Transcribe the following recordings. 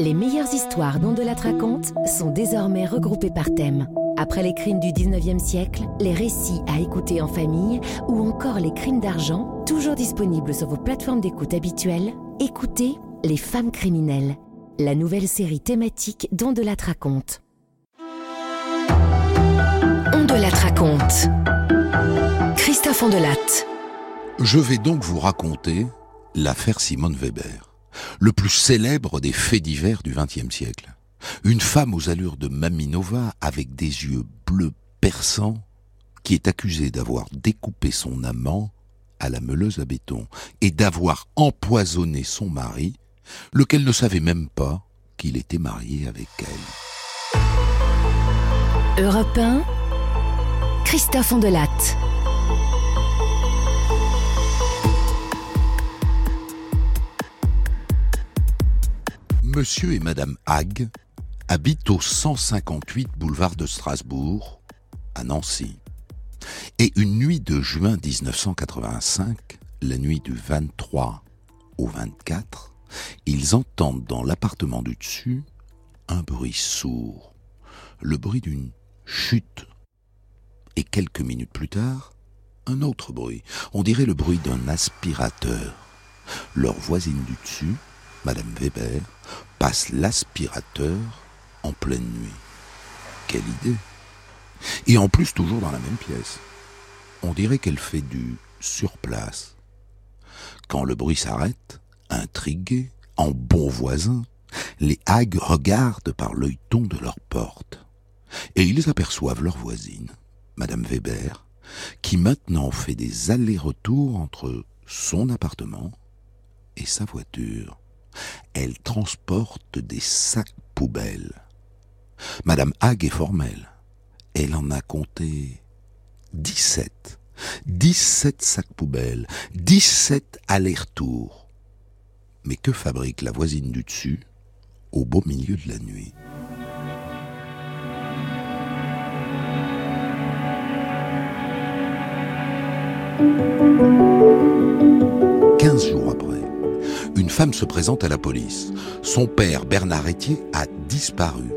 Les meilleures histoires dont de la raconte sont désormais regroupées par thème. Après les crimes du 19e siècle, les récits à écouter en famille ou encore les crimes d'argent, toujours disponibles sur vos plateformes d'écoute habituelles, écoutez Les femmes criminelles, la nouvelle série thématique dont de la raconte. On de la raconte. Christophe Ondelat. Je vais donc vous raconter l'affaire Simone Weber le plus célèbre des faits divers du XXe siècle. Une femme aux allures de Maminova avec des yeux bleus perçants qui est accusée d'avoir découpé son amant à la meuleuse à béton et d'avoir empoisonné son mari, lequel ne savait même pas qu'il était marié avec elle. Europe 1, Christophe. Monsieur et Madame Hague habitent au 158 boulevard de Strasbourg, à Nancy. Et une nuit de juin 1985, la nuit du 23 au 24, ils entendent dans l'appartement du dessus un bruit sourd, le bruit d'une chute. Et quelques minutes plus tard, un autre bruit, on dirait le bruit d'un aspirateur. Leur voisine du dessus, Madame Weber, passe l'aspirateur en pleine nuit. Quelle idée Et en plus toujours dans la même pièce. On dirait qu'elle fait du surplace. Quand le bruit s'arrête, intrigués, en bons voisins, les hagues regardent par l'œilleton de leur porte. Et ils aperçoivent leur voisine, Madame Weber, qui maintenant fait des allers-retours entre son appartement et sa voiture elle transporte des sacs poubelles. Madame Hague est formelle. Elle en a compté 17. 17 sacs poubelles, 17 allers-retours. Mais que fabrique la voisine du dessus au beau milieu de la nuit? Une femme se présente à la police. Son père, Bernard Etier, a disparu.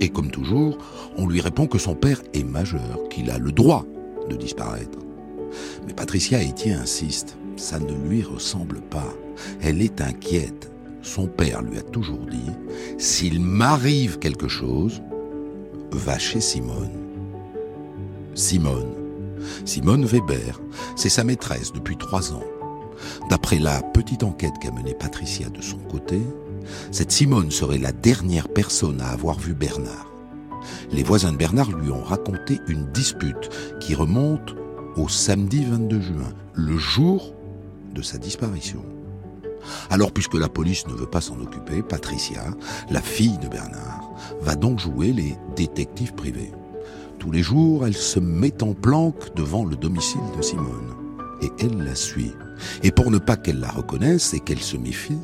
Et comme toujours, on lui répond que son père est majeur, qu'il a le droit de disparaître. Mais Patricia Etier insiste, ça ne lui ressemble pas. Elle est inquiète. Son père lui a toujours dit, s'il m'arrive quelque chose, va chez Simone. Simone. Simone Weber, c'est sa maîtresse depuis trois ans. D'après la petite enquête qu'a menée Patricia de son côté, cette Simone serait la dernière personne à avoir vu Bernard. Les voisins de Bernard lui ont raconté une dispute qui remonte au samedi 22 juin, le jour de sa disparition. Alors puisque la police ne veut pas s'en occuper, Patricia, la fille de Bernard, va donc jouer les détectives privés. Tous les jours, elle se met en planque devant le domicile de Simone et elle la suit. Et pour ne pas qu'elle la reconnaisse et qu'elle se méfie,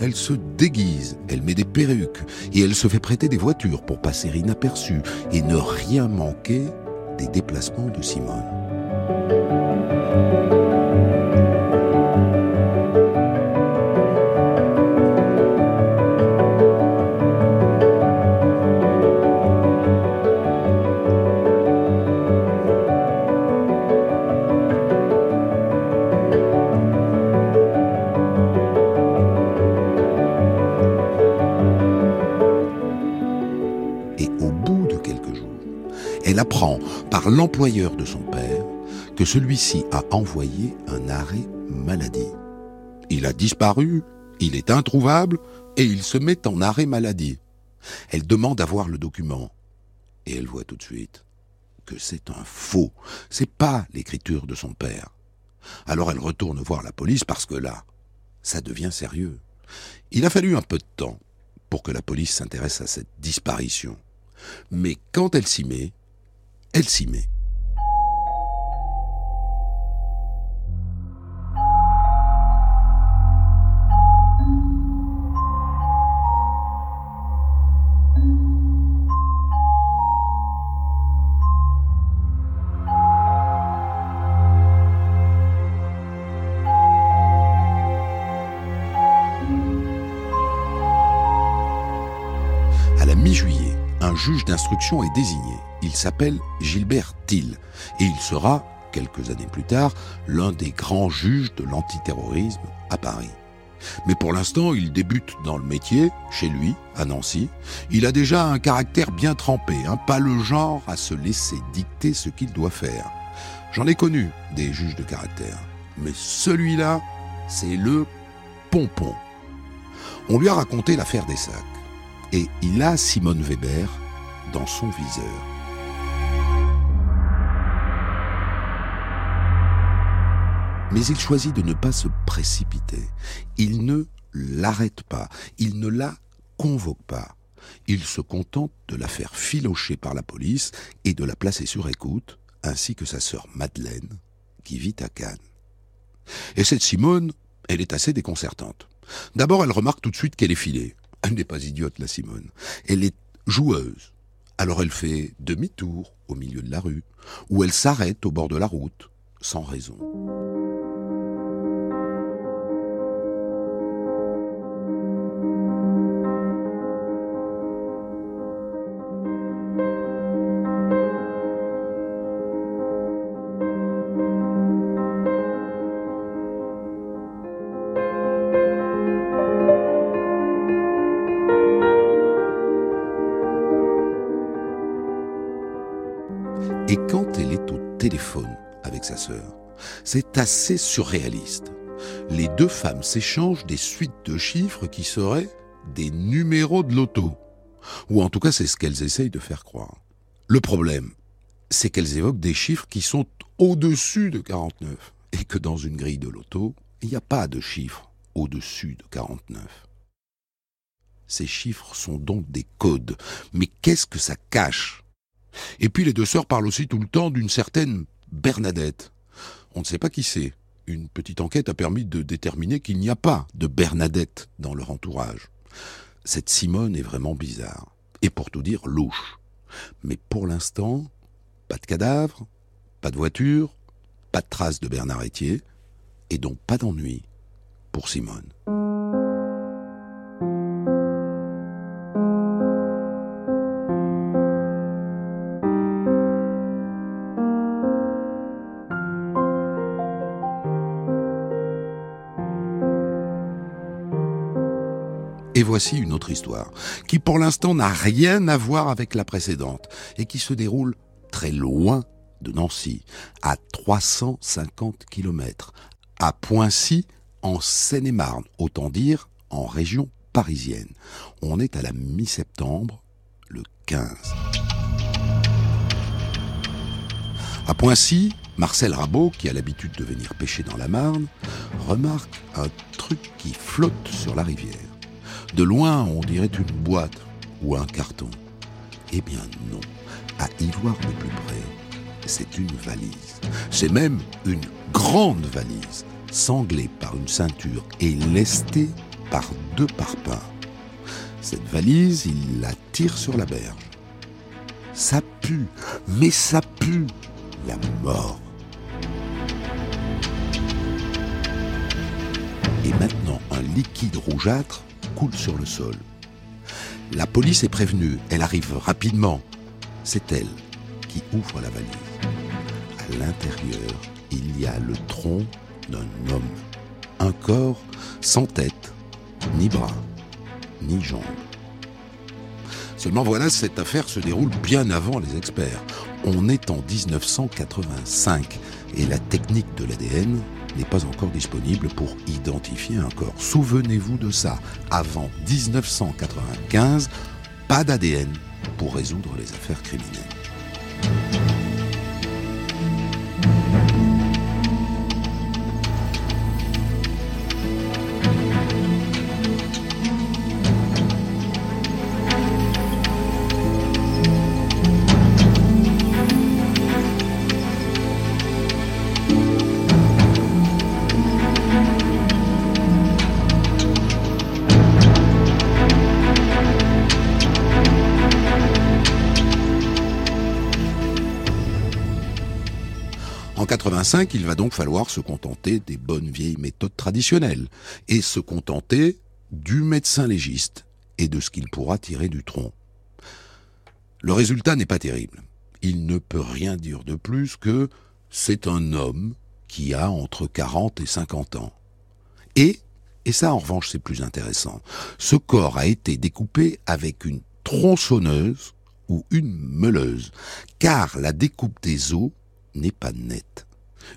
elle se déguise, elle met des perruques et elle se fait prêter des voitures pour passer inaperçue et ne rien manquer des déplacements de Simone. L'employeur de son père que celui-ci a envoyé un arrêt maladie. Il a disparu, il est introuvable et il se met en arrêt maladie. Elle demande à voir le document et elle voit tout de suite que c'est un faux, c'est pas l'écriture de son père. Alors elle retourne voir la police parce que là, ça devient sérieux. Il a fallu un peu de temps pour que la police s'intéresse à cette disparition. Mais quand elle s'y met, elle s'y met. À la mi-juillet, un juge d'instruction est désigné. Il s'appelle Gilbert Thiel et il sera, quelques années plus tard, l'un des grands juges de l'antiterrorisme à Paris. Mais pour l'instant, il débute dans le métier, chez lui, à Nancy. Il a déjà un caractère bien trempé, hein, pas le genre à se laisser dicter ce qu'il doit faire. J'en ai connu des juges de caractère, mais celui-là, c'est le pompon. On lui a raconté l'affaire des sacs, et il a Simone Weber dans son viseur. Mais il choisit de ne pas se précipiter. Il ne l'arrête pas. Il ne la convoque pas. Il se contente de la faire filocher par la police et de la placer sur écoute, ainsi que sa sœur Madeleine, qui vit à Cannes. Et cette Simone, elle est assez déconcertante. D'abord, elle remarque tout de suite qu'elle est filée. Elle n'est pas idiote, la Simone. Elle est joueuse. Alors elle fait demi-tour au milieu de la rue, ou elle s'arrête au bord de la route, sans raison. C'est assez surréaliste. Les deux femmes s'échangent des suites de chiffres qui seraient des numéros de loto. Ou en tout cas, c'est ce qu'elles essayent de faire croire. Le problème, c'est qu'elles évoquent des chiffres qui sont au-dessus de 49. Et que dans une grille de loto, il n'y a pas de chiffres au-dessus de 49. Ces chiffres sont donc des codes. Mais qu'est-ce que ça cache? Et puis les deux sœurs parlent aussi tout le temps d'une certaine Bernadette. On ne sait pas qui c'est. Une petite enquête a permis de déterminer qu'il n'y a pas de Bernadette dans leur entourage. Cette Simone est vraiment bizarre. Et pour tout dire, louche. Mais pour l'instant, pas de cadavre, pas de voiture, pas de traces de Bernard Etier, et donc pas d'ennui pour Simone. Voici une autre histoire, qui pour l'instant n'a rien à voir avec la précédente, et qui se déroule très loin de Nancy, à 350 km, à Poincy, en Seine-et-Marne, autant dire en région parisienne. On est à la mi-septembre, le 15. À Poincy, Marcel Rabot, qui a l'habitude de venir pêcher dans la Marne, remarque un truc qui flotte sur la rivière. De loin, on dirait une boîte ou un carton. Eh bien non, à y voir de plus près, c'est une valise. C'est même une grande valise, sanglée par une ceinture et lestée par deux parpaings. Cette valise, il la tire sur la berge. Ça pue, mais ça pue la mort. Et maintenant, un liquide rougeâtre coule sur le sol. La police est prévenue, elle arrive rapidement. C'est elle qui ouvre la valise. À l'intérieur, il y a le tronc d'un homme. Un corps sans tête, ni bras, ni jambes. Seulement voilà, cette affaire se déroule bien avant les experts. On est en 1985 et la technique de l'ADN n'est pas encore disponible pour identifier un corps. Souvenez-vous de ça. Avant 1995, pas d'ADN pour résoudre les affaires criminelles. En 85, il va donc falloir se contenter des bonnes vieilles méthodes traditionnelles et se contenter du médecin légiste et de ce qu'il pourra tirer du tronc. Le résultat n'est pas terrible. Il ne peut rien dire de plus que c'est un homme qui a entre 40 et 50 ans. Et, et ça en revanche c'est plus intéressant, ce corps a été découpé avec une tronçonneuse ou une meuleuse, car la découpe des os n'est pas nette.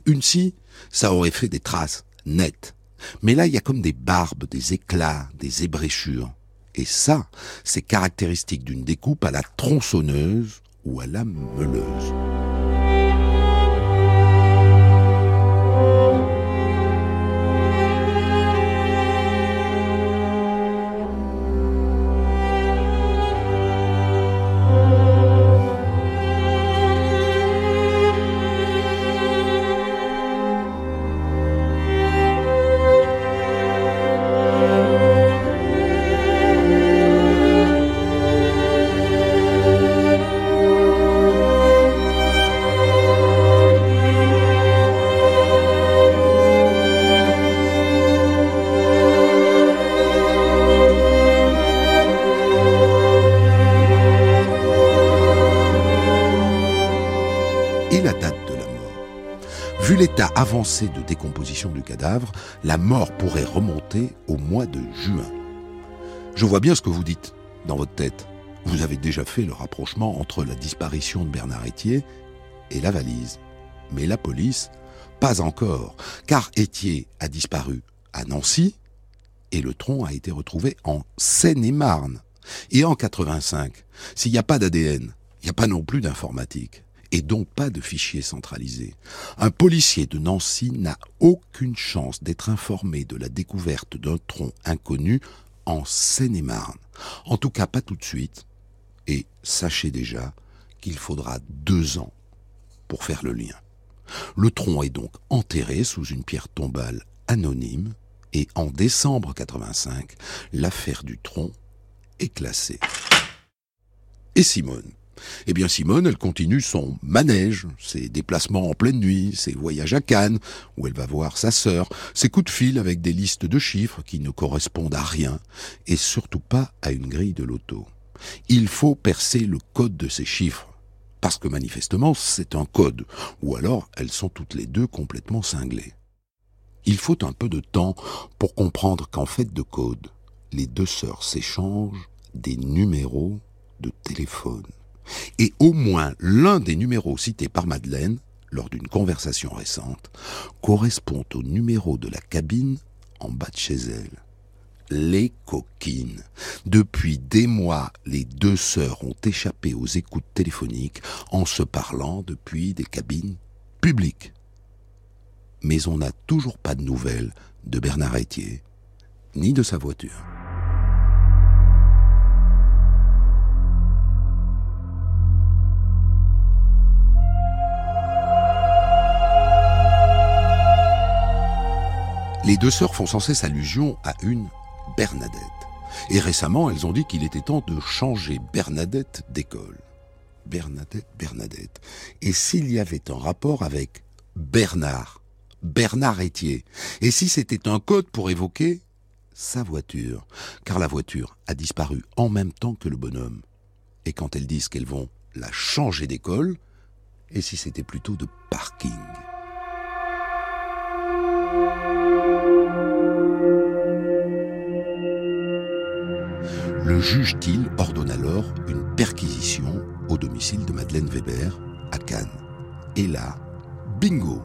Une scie, ça aurait fait des traces nettes. Mais là, il y a comme des barbes, des éclats, des ébréchures. Et ça, c'est caractéristique d'une découpe à la tronçonneuse ou à la meuleuse. L'état avancé de décomposition du cadavre, la mort pourrait remonter au mois de juin. Je vois bien ce que vous dites dans votre tête. Vous avez déjà fait le rapprochement entre la disparition de Bernard Etier et la valise. Mais la police, pas encore, car Etier a disparu à Nancy et le tronc a été retrouvé en Seine-et-Marne. Et en 85, s'il n'y a pas d'ADN, il n'y a pas non plus d'informatique et donc pas de fichier centralisé. Un policier de Nancy n'a aucune chance d'être informé de la découverte d'un tronc inconnu en Seine-et-Marne. En tout cas, pas tout de suite. Et sachez déjà qu'il faudra deux ans pour faire le lien. Le tronc est donc enterré sous une pierre tombale anonyme et en décembre 85, l'affaire du tronc est classée. Et Simone? Eh bien Simone, elle continue son manège, ses déplacements en pleine nuit, ses voyages à Cannes, où elle va voir sa sœur, ses coups de fil avec des listes de chiffres qui ne correspondent à rien, et surtout pas à une grille de loto. Il faut percer le code de ces chiffres, parce que manifestement c'est un code, ou alors elles sont toutes les deux complètement cinglées. Il faut un peu de temps pour comprendre qu'en fait de code, les deux sœurs s'échangent des numéros de téléphone. Et au moins l'un des numéros cités par Madeleine, lors d'une conversation récente, correspond au numéro de la cabine en bas de chez elle. Les coquines. Depuis des mois, les deux sœurs ont échappé aux écoutes téléphoniques en se parlant depuis des cabines publiques. Mais on n'a toujours pas de nouvelles de Bernard Etier, ni de sa voiture. Les deux sœurs font sans cesse allusion à une Bernadette. Et récemment, elles ont dit qu'il était temps de changer Bernadette d'école. Bernadette, Bernadette. Et s'il y avait un rapport avec Bernard, Bernard Etier, et si c'était un code pour évoquer sa voiture, car la voiture a disparu en même temps que le bonhomme. Et quand elles disent qu'elles vont la changer d'école, et si c'était plutôt de parking? Le juge Thiel ordonne alors une perquisition au domicile de Madeleine Weber à Cannes. Et là, bingo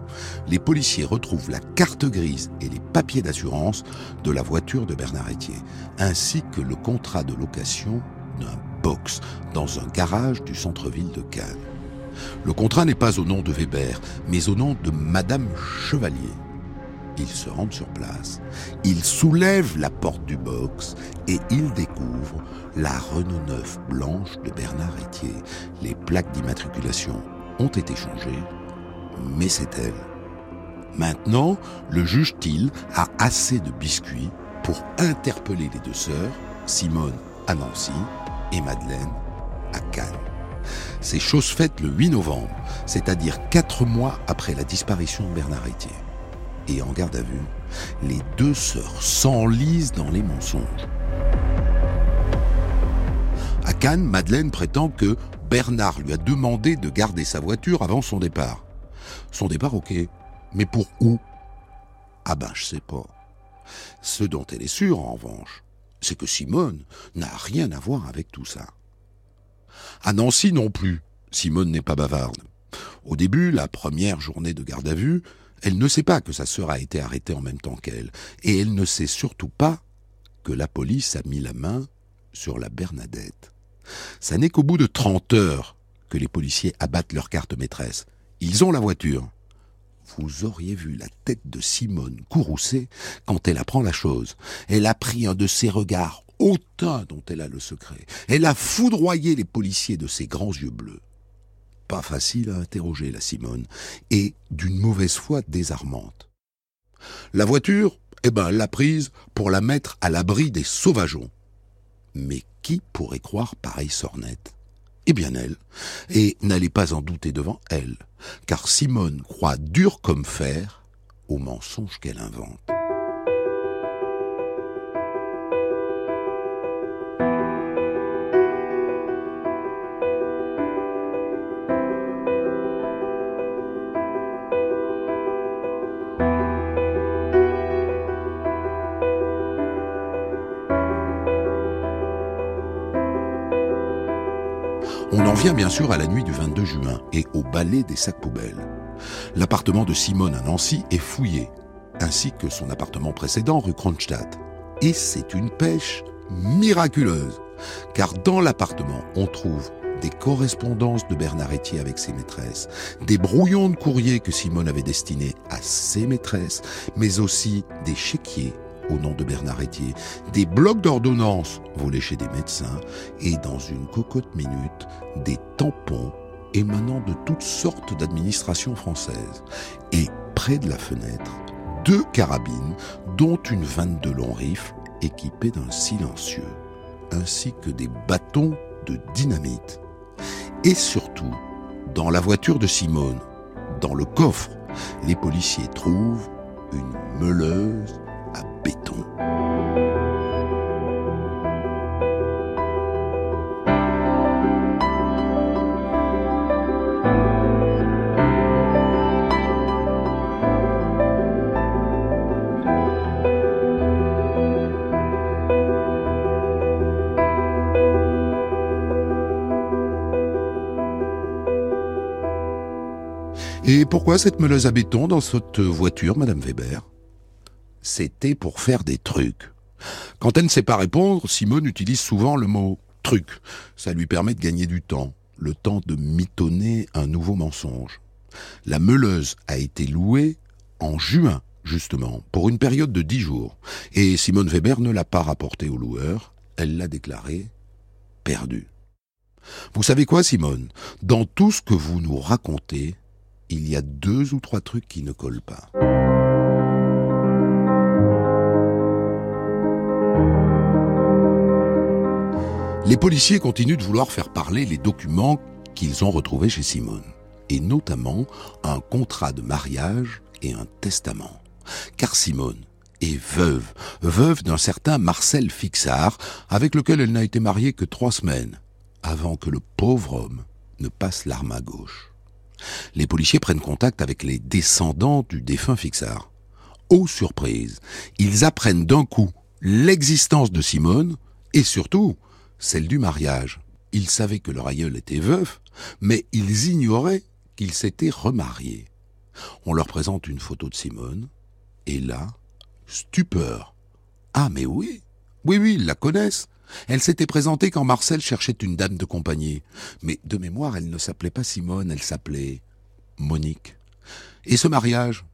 Les policiers retrouvent la carte grise et les papiers d'assurance de la voiture de Bernard Etier, ainsi que le contrat de location d'un box dans un garage du centre-ville de Cannes. Le contrat n'est pas au nom de Weber, mais au nom de Madame Chevalier. Ils se rendent sur place, ils soulèvent la porte du box et ils découvrent la Renault 9 blanche de Bernard Etier. Les plaques d'immatriculation ont été changées, mais c'est elle. Maintenant, le juge Thiel a assez de biscuits pour interpeller les deux sœurs, Simone à Nancy et Madeleine à Cannes. C'est chose faite le 8 novembre, c'est-à-dire quatre mois après la disparition de Bernard Etier et en garde à vue, les deux sœurs s'enlisent dans les mensonges. À Cannes, Madeleine prétend que Bernard lui a demandé de garder sa voiture avant son départ. Son départ, ok. Mais pour où? Ah ben, je sais pas. Ce dont elle est sûre, en revanche, c'est que Simone n'a rien à voir avec tout ça. À Nancy non plus, Simone n'est pas bavarde. Au début, la première journée de garde à vue, elle ne sait pas que sa sœur a été arrêtée en même temps qu'elle, et elle ne sait surtout pas que la police a mis la main sur la Bernadette. Ça n'est qu'au bout de 30 heures que les policiers abattent leur carte maîtresse. Ils ont la voiture. Vous auriez vu la tête de Simone courroucée quand elle apprend la chose. Elle a pris un de ses regards hautain dont elle a le secret. Elle a foudroyé les policiers de ses grands yeux bleus. Pas facile à interroger, la Simone, et d'une mauvaise foi désarmante. La voiture, eh ben, l'a prise pour la mettre à l'abri des sauvageons. Mais qui pourrait croire pareille sornette? Eh bien elle. Et n'allez pas en douter devant elle, car Simone croit dur comme fer aux mensonges qu'elle invente. Vient bien sûr à la nuit du 22 juin et au balai des sacs poubelles. L'appartement de Simone à Nancy est fouillé, ainsi que son appartement précédent rue Kronstadt. Et c'est une pêche miraculeuse, car dans l'appartement, on trouve des correspondances de Bernard Etier avec ses maîtresses, des brouillons de courrier que Simone avait destinés à ses maîtresses, mais aussi des chéquiers au nom de Bernard Etier, des blocs d'ordonnances volés chez des médecins et dans une cocotte minute, des tampons émanant de toutes sortes d'administrations françaises. Et près de la fenêtre, deux carabines, dont une 22 long rifle équipée d'un silencieux, ainsi que des bâtons de dynamite. Et surtout, dans la voiture de Simone, dans le coffre, les policiers trouvent une meuleuse Et pourquoi cette meuleuse à béton dans cette voiture, Madame Weber? C'était pour faire des trucs. Quand elle ne sait pas répondre, Simone utilise souvent le mot truc. Ça lui permet de gagner du temps, le temps de mitonner un nouveau mensonge. La meuleuse a été louée en juin, justement, pour une période de dix jours. Et Simone Weber ne l'a pas rapportée au loueur, elle l'a déclaré perdue. Vous savez quoi, Simone? Dans tout ce que vous nous racontez, il y a deux ou trois trucs qui ne collent pas. Les policiers continuent de vouloir faire parler les documents qu'ils ont retrouvés chez Simone, et notamment un contrat de mariage et un testament. Car Simone est veuve, veuve d'un certain Marcel Fixard, avec lequel elle n'a été mariée que trois semaines, avant que le pauvre homme ne passe l'arme à gauche. Les policiers prennent contact avec les descendants du défunt Fixard. Ô surprise, ils apprennent d'un coup l'existence de Simone et surtout celle du mariage. Ils savaient que leur aïeul était veuf, mais ils ignoraient qu'il s'était remarié. On leur présente une photo de Simone, et là, stupeur. Ah mais oui, oui, oui, ils la connaissent. Elle s'était présentée quand Marcel cherchait une dame de compagnie. Mais de mémoire, elle ne s'appelait pas Simone, elle s'appelait Monique. Et ce mariage?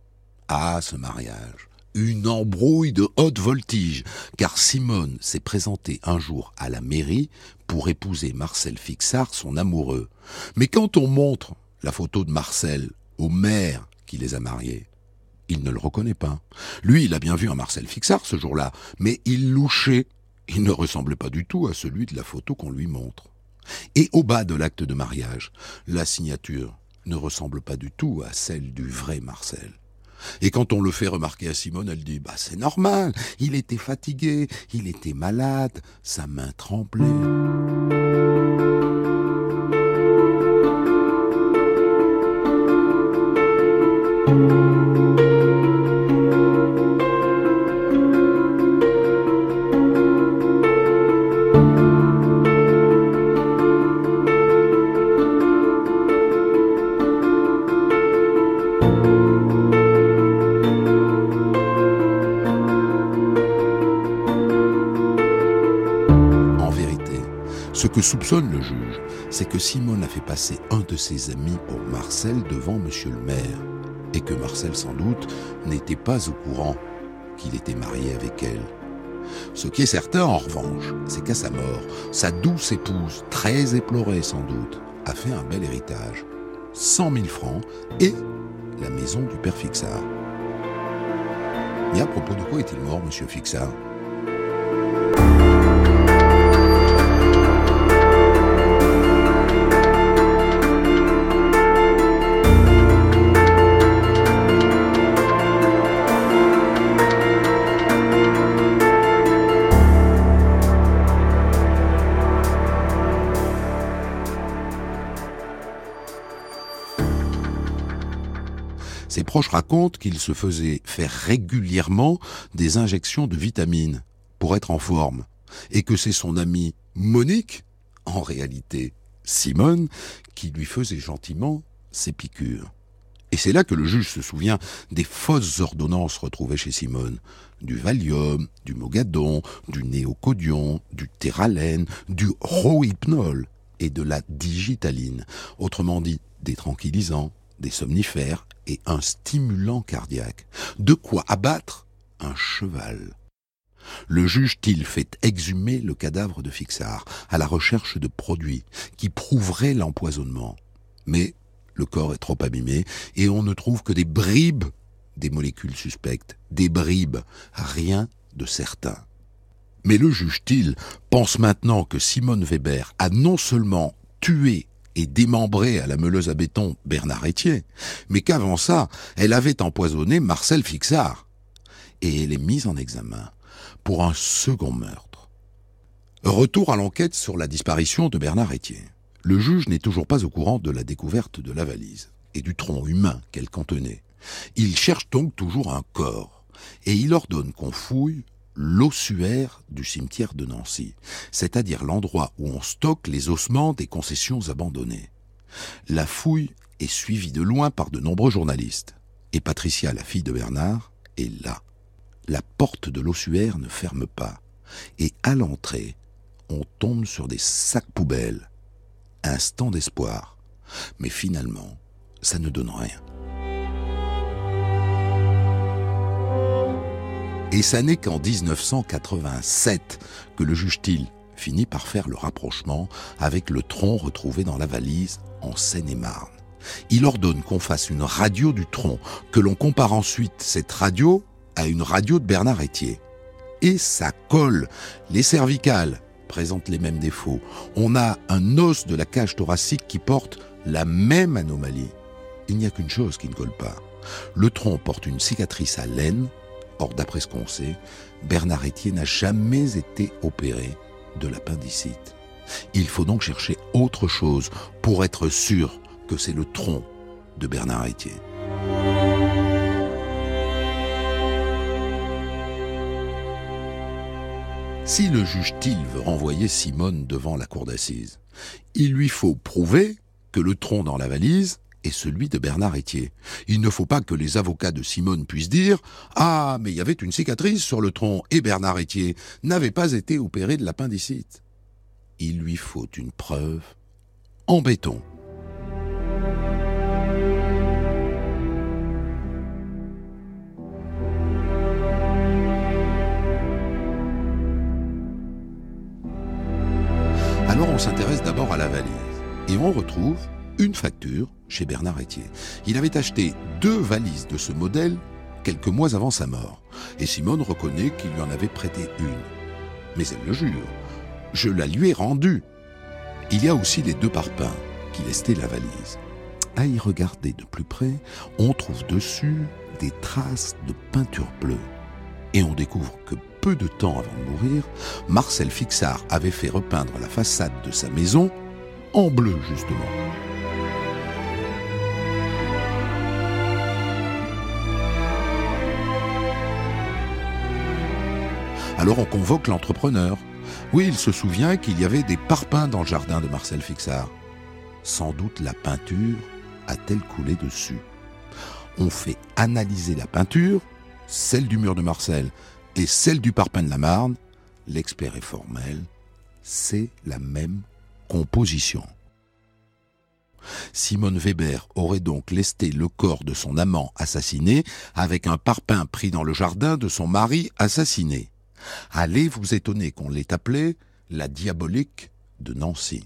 Ah, ce mariage une embrouille de haute voltige, car Simone s'est présentée un jour à la mairie pour épouser Marcel Fixard, son amoureux. Mais quand on montre la photo de Marcel au maire qui les a mariés, il ne le reconnaît pas. Lui, il a bien vu un Marcel Fixard ce jour-là, mais il louchait. Il ne ressemblait pas du tout à celui de la photo qu'on lui montre. Et au bas de l'acte de mariage, la signature ne ressemble pas du tout à celle du vrai Marcel. Et quand on le fait remarquer à Simone, elle dit Bah, c'est normal, il était fatigué, il était malade, sa main tremblait. Soupçonne le juge, c'est que Simone a fait passer un de ses amis pour Marcel devant monsieur le maire, et que Marcel sans doute n'était pas au courant qu'il était marié avec elle. Ce qui est certain, en revanche, c'est qu'à sa mort, sa douce épouse, très éplorée sans doute, a fait un bel héritage. 100 000 francs et la maison du père Fixard. Mais à propos de quoi est-il mort, monsieur Fixard proches racontent qu'il se faisait faire régulièrement des injections de vitamines pour être en forme, et que c'est son amie Monique, en réalité Simone, qui lui faisait gentiment ses piqûres. Et c'est là que le juge se souvient des fausses ordonnances retrouvées chez Simone. Du Valium, du Mogadon, du Néocodion, du Terralène, du Rohypnol et de la digitaline. Autrement dit, des tranquillisants, des somnifères et un stimulant cardiaque. De quoi abattre un cheval. Le juge Till fait exhumer le cadavre de Fixard à la recherche de produits qui prouveraient l'empoisonnement? Mais le corps est trop abîmé et on ne trouve que des bribes des molécules suspectes, des bribes, rien de certain. Mais le juge Till pense maintenant que Simone Weber a non seulement tué et démembré à la meuleuse à béton Bernard Etier, mais qu'avant ça, elle avait empoisonné Marcel Fixard. Et elle est mise en examen pour un second meurtre. Retour à l'enquête sur la disparition de Bernard Etier. Le juge n'est toujours pas au courant de la découverte de la valise et du tronc humain qu'elle contenait. Il cherche donc toujours un corps et il ordonne qu'on fouille l'ossuaire du cimetière de Nancy, c'est-à-dire l'endroit où on stocke les ossements des concessions abandonnées. La fouille est suivie de loin par de nombreux journalistes, et Patricia, la fille de Bernard, est là. La porte de l'ossuaire ne ferme pas, et à l'entrée, on tombe sur des sacs poubelles. Instant d'espoir. Mais finalement, ça ne donne rien. Et ça n'est qu'en 1987 que le juge Till finit par faire le rapprochement avec le tronc retrouvé dans la valise en Seine-et-Marne. Il ordonne qu'on fasse une radio du tronc, que l'on compare ensuite cette radio à une radio de Bernard Etier. Et ça colle. Les cervicales présentent les mêmes défauts. On a un os de la cage thoracique qui porte la même anomalie. Il n'y a qu'une chose qui ne colle pas. Le tronc porte une cicatrice à laine Or, d'après ce qu'on sait, Bernard Etier n'a jamais été opéré de l'appendicite. Il faut donc chercher autre chose pour être sûr que c'est le tronc de Bernard Etier. Si le juge Till veut renvoyer Simone devant la cour d'assises, il lui faut prouver que le tronc dans la valise et celui de Bernard Etier. Il ne faut pas que les avocats de Simone puissent dire Ah, mais il y avait une cicatrice sur le tronc et Bernard Etier n'avait pas été opéré de l'appendicite. Il lui faut une preuve en béton. Alors on s'intéresse d'abord à la valise et on retrouve une facture chez Bernard Etier. Il avait acheté deux valises de ce modèle quelques mois avant sa mort. Et Simone reconnaît qu'il lui en avait prêté une. Mais elle le jure. Je la lui ai rendue. Il y a aussi les deux parpaings qui lestaient la valise. À y regarder de plus près, on trouve dessus des traces de peinture bleue. Et on découvre que peu de temps avant de mourir, Marcel Fixard avait fait repeindre la façade de sa maison en bleu justement. Alors on convoque l'entrepreneur. Oui, il se souvient qu'il y avait des parpaings dans le jardin de Marcel Fixard. Sans doute la peinture a-t-elle coulé dessus. On fait analyser la peinture, celle du mur de Marcel et celle du parpaing de la Marne. L'expert est formel. c'est la même composition. Simone Weber aurait donc lesté le corps de son amant assassiné avec un parpaing pris dans le jardin de son mari assassiné. Allez vous étonner qu'on l'ait appelée la diabolique de Nancy.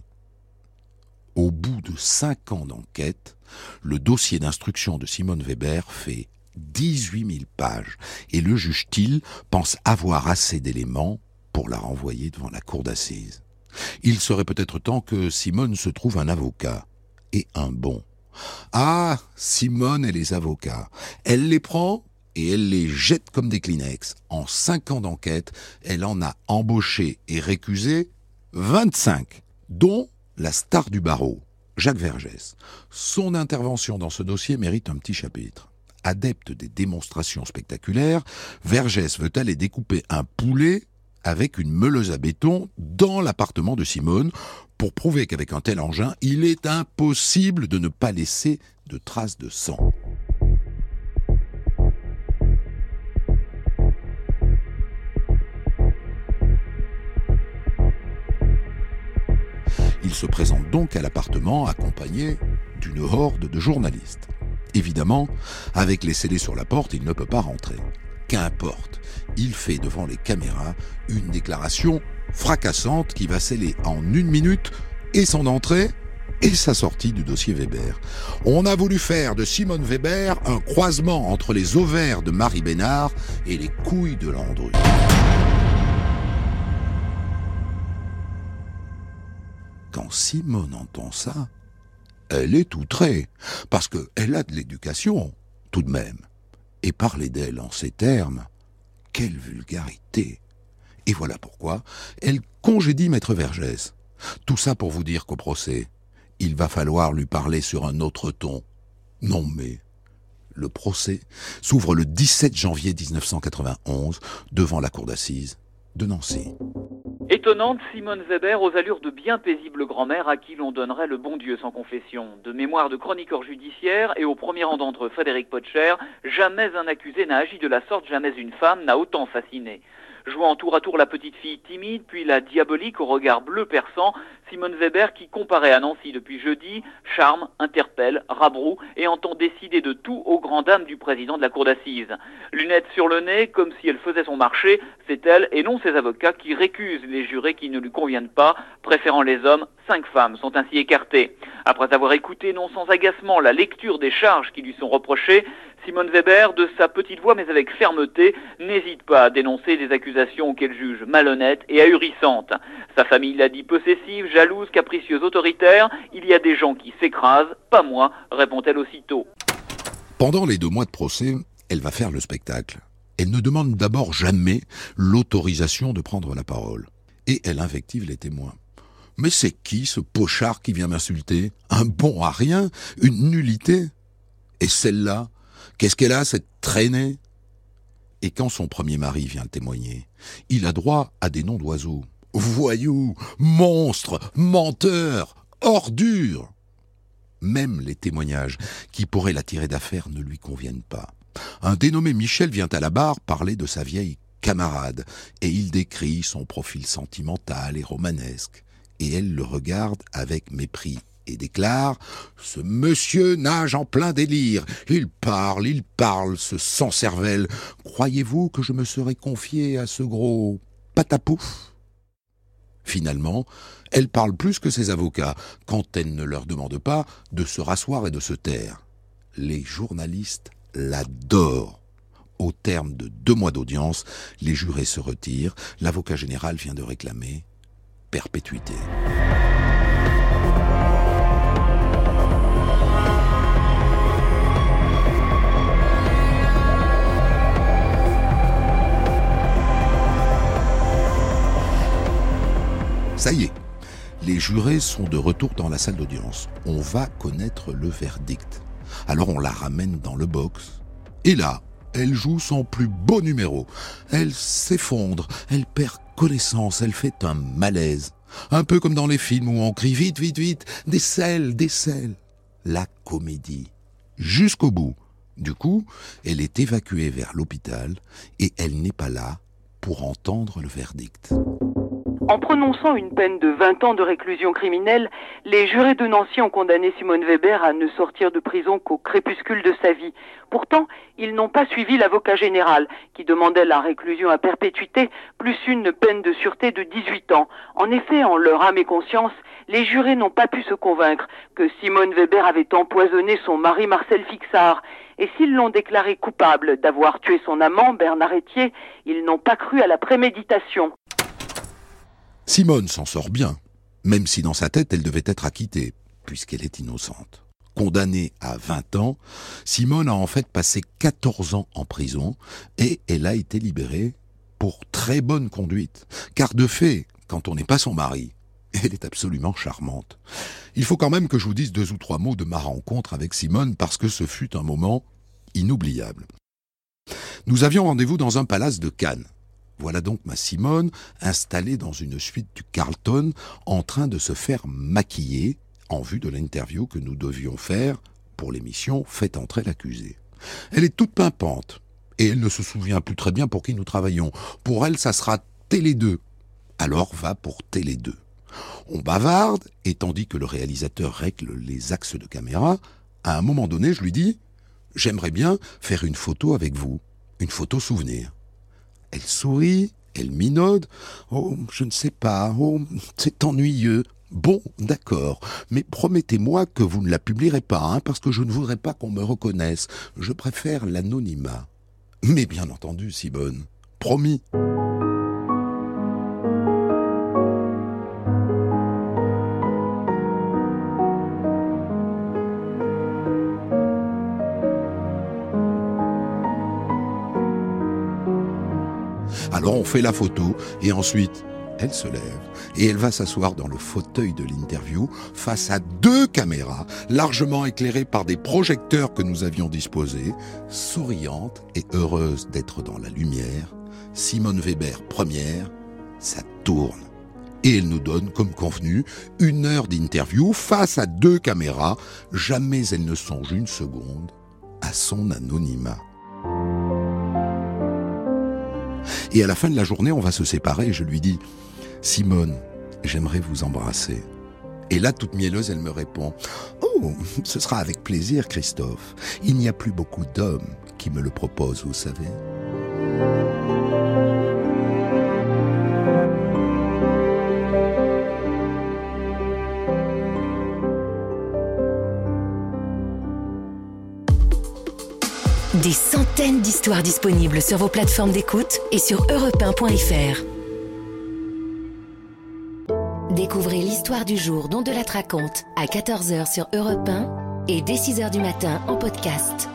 Au bout de cinq ans d'enquête, le dossier d'instruction de Simone Weber fait 18 000 pages et le juge Thiel pense avoir assez d'éléments pour la renvoyer devant la cour d'assises. Il serait peut-être temps que Simone se trouve un avocat, et un bon. Ah, Simone et les avocats. Elle les prend et elle les jette comme des Kleenex. En cinq ans d'enquête, elle en a embauché et récusé 25, dont la star du barreau, Jacques Vergès. Son intervention dans ce dossier mérite un petit chapitre. Adepte des démonstrations spectaculaires, Vergès veut aller découper un poulet avec une meuleuse à béton dans l'appartement de Simone pour prouver qu'avec un tel engin, il est impossible de ne pas laisser de traces de sang. Se présente donc à l'appartement accompagné d'une horde de journalistes. Évidemment, avec les scellés sur la porte, il ne peut pas rentrer. Qu'importe, il fait devant les caméras une déclaration fracassante qui va sceller en une minute et son entrée et sa sortie du dossier Weber. On a voulu faire de Simone Weber un croisement entre les ovaires de Marie Bénard et les couilles de Landru. Quand Simone entend ça, elle est outrée, parce qu'elle a de l'éducation, tout de même. Et parler d'elle en ces termes, quelle vulgarité Et voilà pourquoi elle congédie Maître Vergès. Tout ça pour vous dire qu'au procès, il va falloir lui parler sur un autre ton. Non mais... Le procès s'ouvre le 17 janvier 1991 devant la cour d'assises de Nancy. Étonnante Simone Weber aux allures de bien paisible grand-mère à qui l'on donnerait le bon Dieu sans confession. De mémoire de chroniqueur judiciaire et au premier rang d'entre Frédéric Potcher, jamais un accusé n'a agi de la sorte, jamais une femme n'a autant fasciné. Jouant tour à tour la petite fille timide, puis la diabolique au regard bleu perçant, Simone Weber qui comparait à Nancy depuis jeudi, charme, interpelle, rabroue et entend décider de tout aux grandes dames du président de la cour d'assises. Lunettes sur le nez, comme si elle faisait son marché, c'est elle et non ses avocats qui récusent les jurés qui ne lui conviennent pas, préférant les hommes, cinq femmes sont ainsi écartées. Après avoir écouté non sans agacement la lecture des charges qui lui sont reprochées, Simone Weber, de sa petite voix mais avec fermeté, n'hésite pas à dénoncer des accusations qu'elle juge malhonnêtes et ahurissantes. Sa famille l'a dit possessive, jalouse, capricieuse, autoritaire. Il y a des gens qui s'écrasent, pas moi, répond-elle aussitôt. Pendant les deux mois de procès, elle va faire le spectacle. Elle ne demande d'abord jamais l'autorisation de prendre la parole. Et elle invective les témoins. Mais c'est qui ce pochard qui vient m'insulter? Un bon à rien? Une nullité? Et celle-là? Qu'est-ce qu'elle a, cette traînée? Et quand son premier mari vient témoigner, il a droit à des noms d'oiseaux. Voyou, monstre, menteur, ordure. Même les témoignages qui pourraient la tirer d'affaire ne lui conviennent pas. Un dénommé Michel vient à la barre parler de sa vieille camarade, et il décrit son profil sentimental et romanesque, et elle le regarde avec mépris déclare Ce monsieur nage en plein délire. Il parle, il parle, ce sans-cervelle. Croyez-vous que je me serais confié à ce gros patapouf? Finalement, elle parle plus que ses avocats, quand elle ne leur demande pas de se rasseoir et de se taire. Les journalistes l'adorent. Au terme de deux mois d'audience, les jurés se retirent. L'avocat général vient de réclamer perpétuité. Ça y est, les jurés sont de retour dans la salle d'audience. On va connaître le verdict. Alors on la ramène dans le box. Et là, elle joue son plus beau numéro. Elle s'effondre, elle perd connaissance, elle fait un malaise. Un peu comme dans les films où on crie vite, vite, vite, des selles, des selles. La comédie. Jusqu'au bout. Du coup, elle est évacuée vers l'hôpital et elle n'est pas là pour entendre le verdict. En prononçant une peine de 20 ans de réclusion criminelle, les jurés de Nancy ont condamné Simone Weber à ne sortir de prison qu'au crépuscule de sa vie. Pourtant, ils n'ont pas suivi l'avocat général, qui demandait la réclusion à perpétuité, plus une peine de sûreté de 18 ans. En effet, en leur âme et conscience, les jurés n'ont pas pu se convaincre que Simone Weber avait empoisonné son mari Marcel Fixard. Et s'ils l'ont déclaré coupable d'avoir tué son amant, Bernard Etier, ils n'ont pas cru à la préméditation. Simone s'en sort bien, même si dans sa tête elle devait être acquittée, puisqu'elle est innocente. Condamnée à 20 ans, Simone a en fait passé 14 ans en prison et elle a été libérée pour très bonne conduite. Car de fait, quand on n'est pas son mari, elle est absolument charmante. Il faut quand même que je vous dise deux ou trois mots de ma rencontre avec Simone parce que ce fut un moment inoubliable. Nous avions rendez-vous dans un palace de Cannes. Voilà donc ma Simone installée dans une suite du Carlton en train de se faire maquiller en vue de l'interview que nous devions faire pour l'émission Faites entrer l'accusé. Elle est toute pimpante et elle ne se souvient plus très bien pour qui nous travaillons. Pour elle, ça sera Télé 2. Alors va pour Télé 2. On bavarde et tandis que le réalisateur règle les axes de caméra, à un moment donné, je lui dis J'aimerais bien faire une photo avec vous, une photo souvenir. Elle sourit, elle minaude. Oh, je ne sais pas. Oh, c'est ennuyeux. Bon, d'accord, mais promettez-moi que vous ne la publierez pas, hein, parce que je ne voudrais pas qu'on me reconnaisse. Je préfère l'anonymat. Mais bien entendu, Simone. Promis. Alors on fait la photo et ensuite elle se lève et elle va s'asseoir dans le fauteuil de l'interview face à deux caméras largement éclairées par des projecteurs que nous avions disposés, souriante et heureuse d'être dans la lumière. Simone Weber première, ça tourne. Et elle nous donne, comme convenu, une heure d'interview face à deux caméras. Jamais elle ne songe une seconde à son anonymat. Et à la fin de la journée, on va se séparer et je lui dis, Simone, j'aimerais vous embrasser. Et là, toute mielleuse, elle me répond, Oh, ce sera avec plaisir, Christophe. Il n'y a plus beaucoup d'hommes qui me le proposent, vous savez. Des centaines d'histoires disponibles sur vos plateformes d'écoute et sur europe Découvrez l'histoire du jour dont de la raconte à 14h sur Europe 1 et dès 6h du matin en podcast.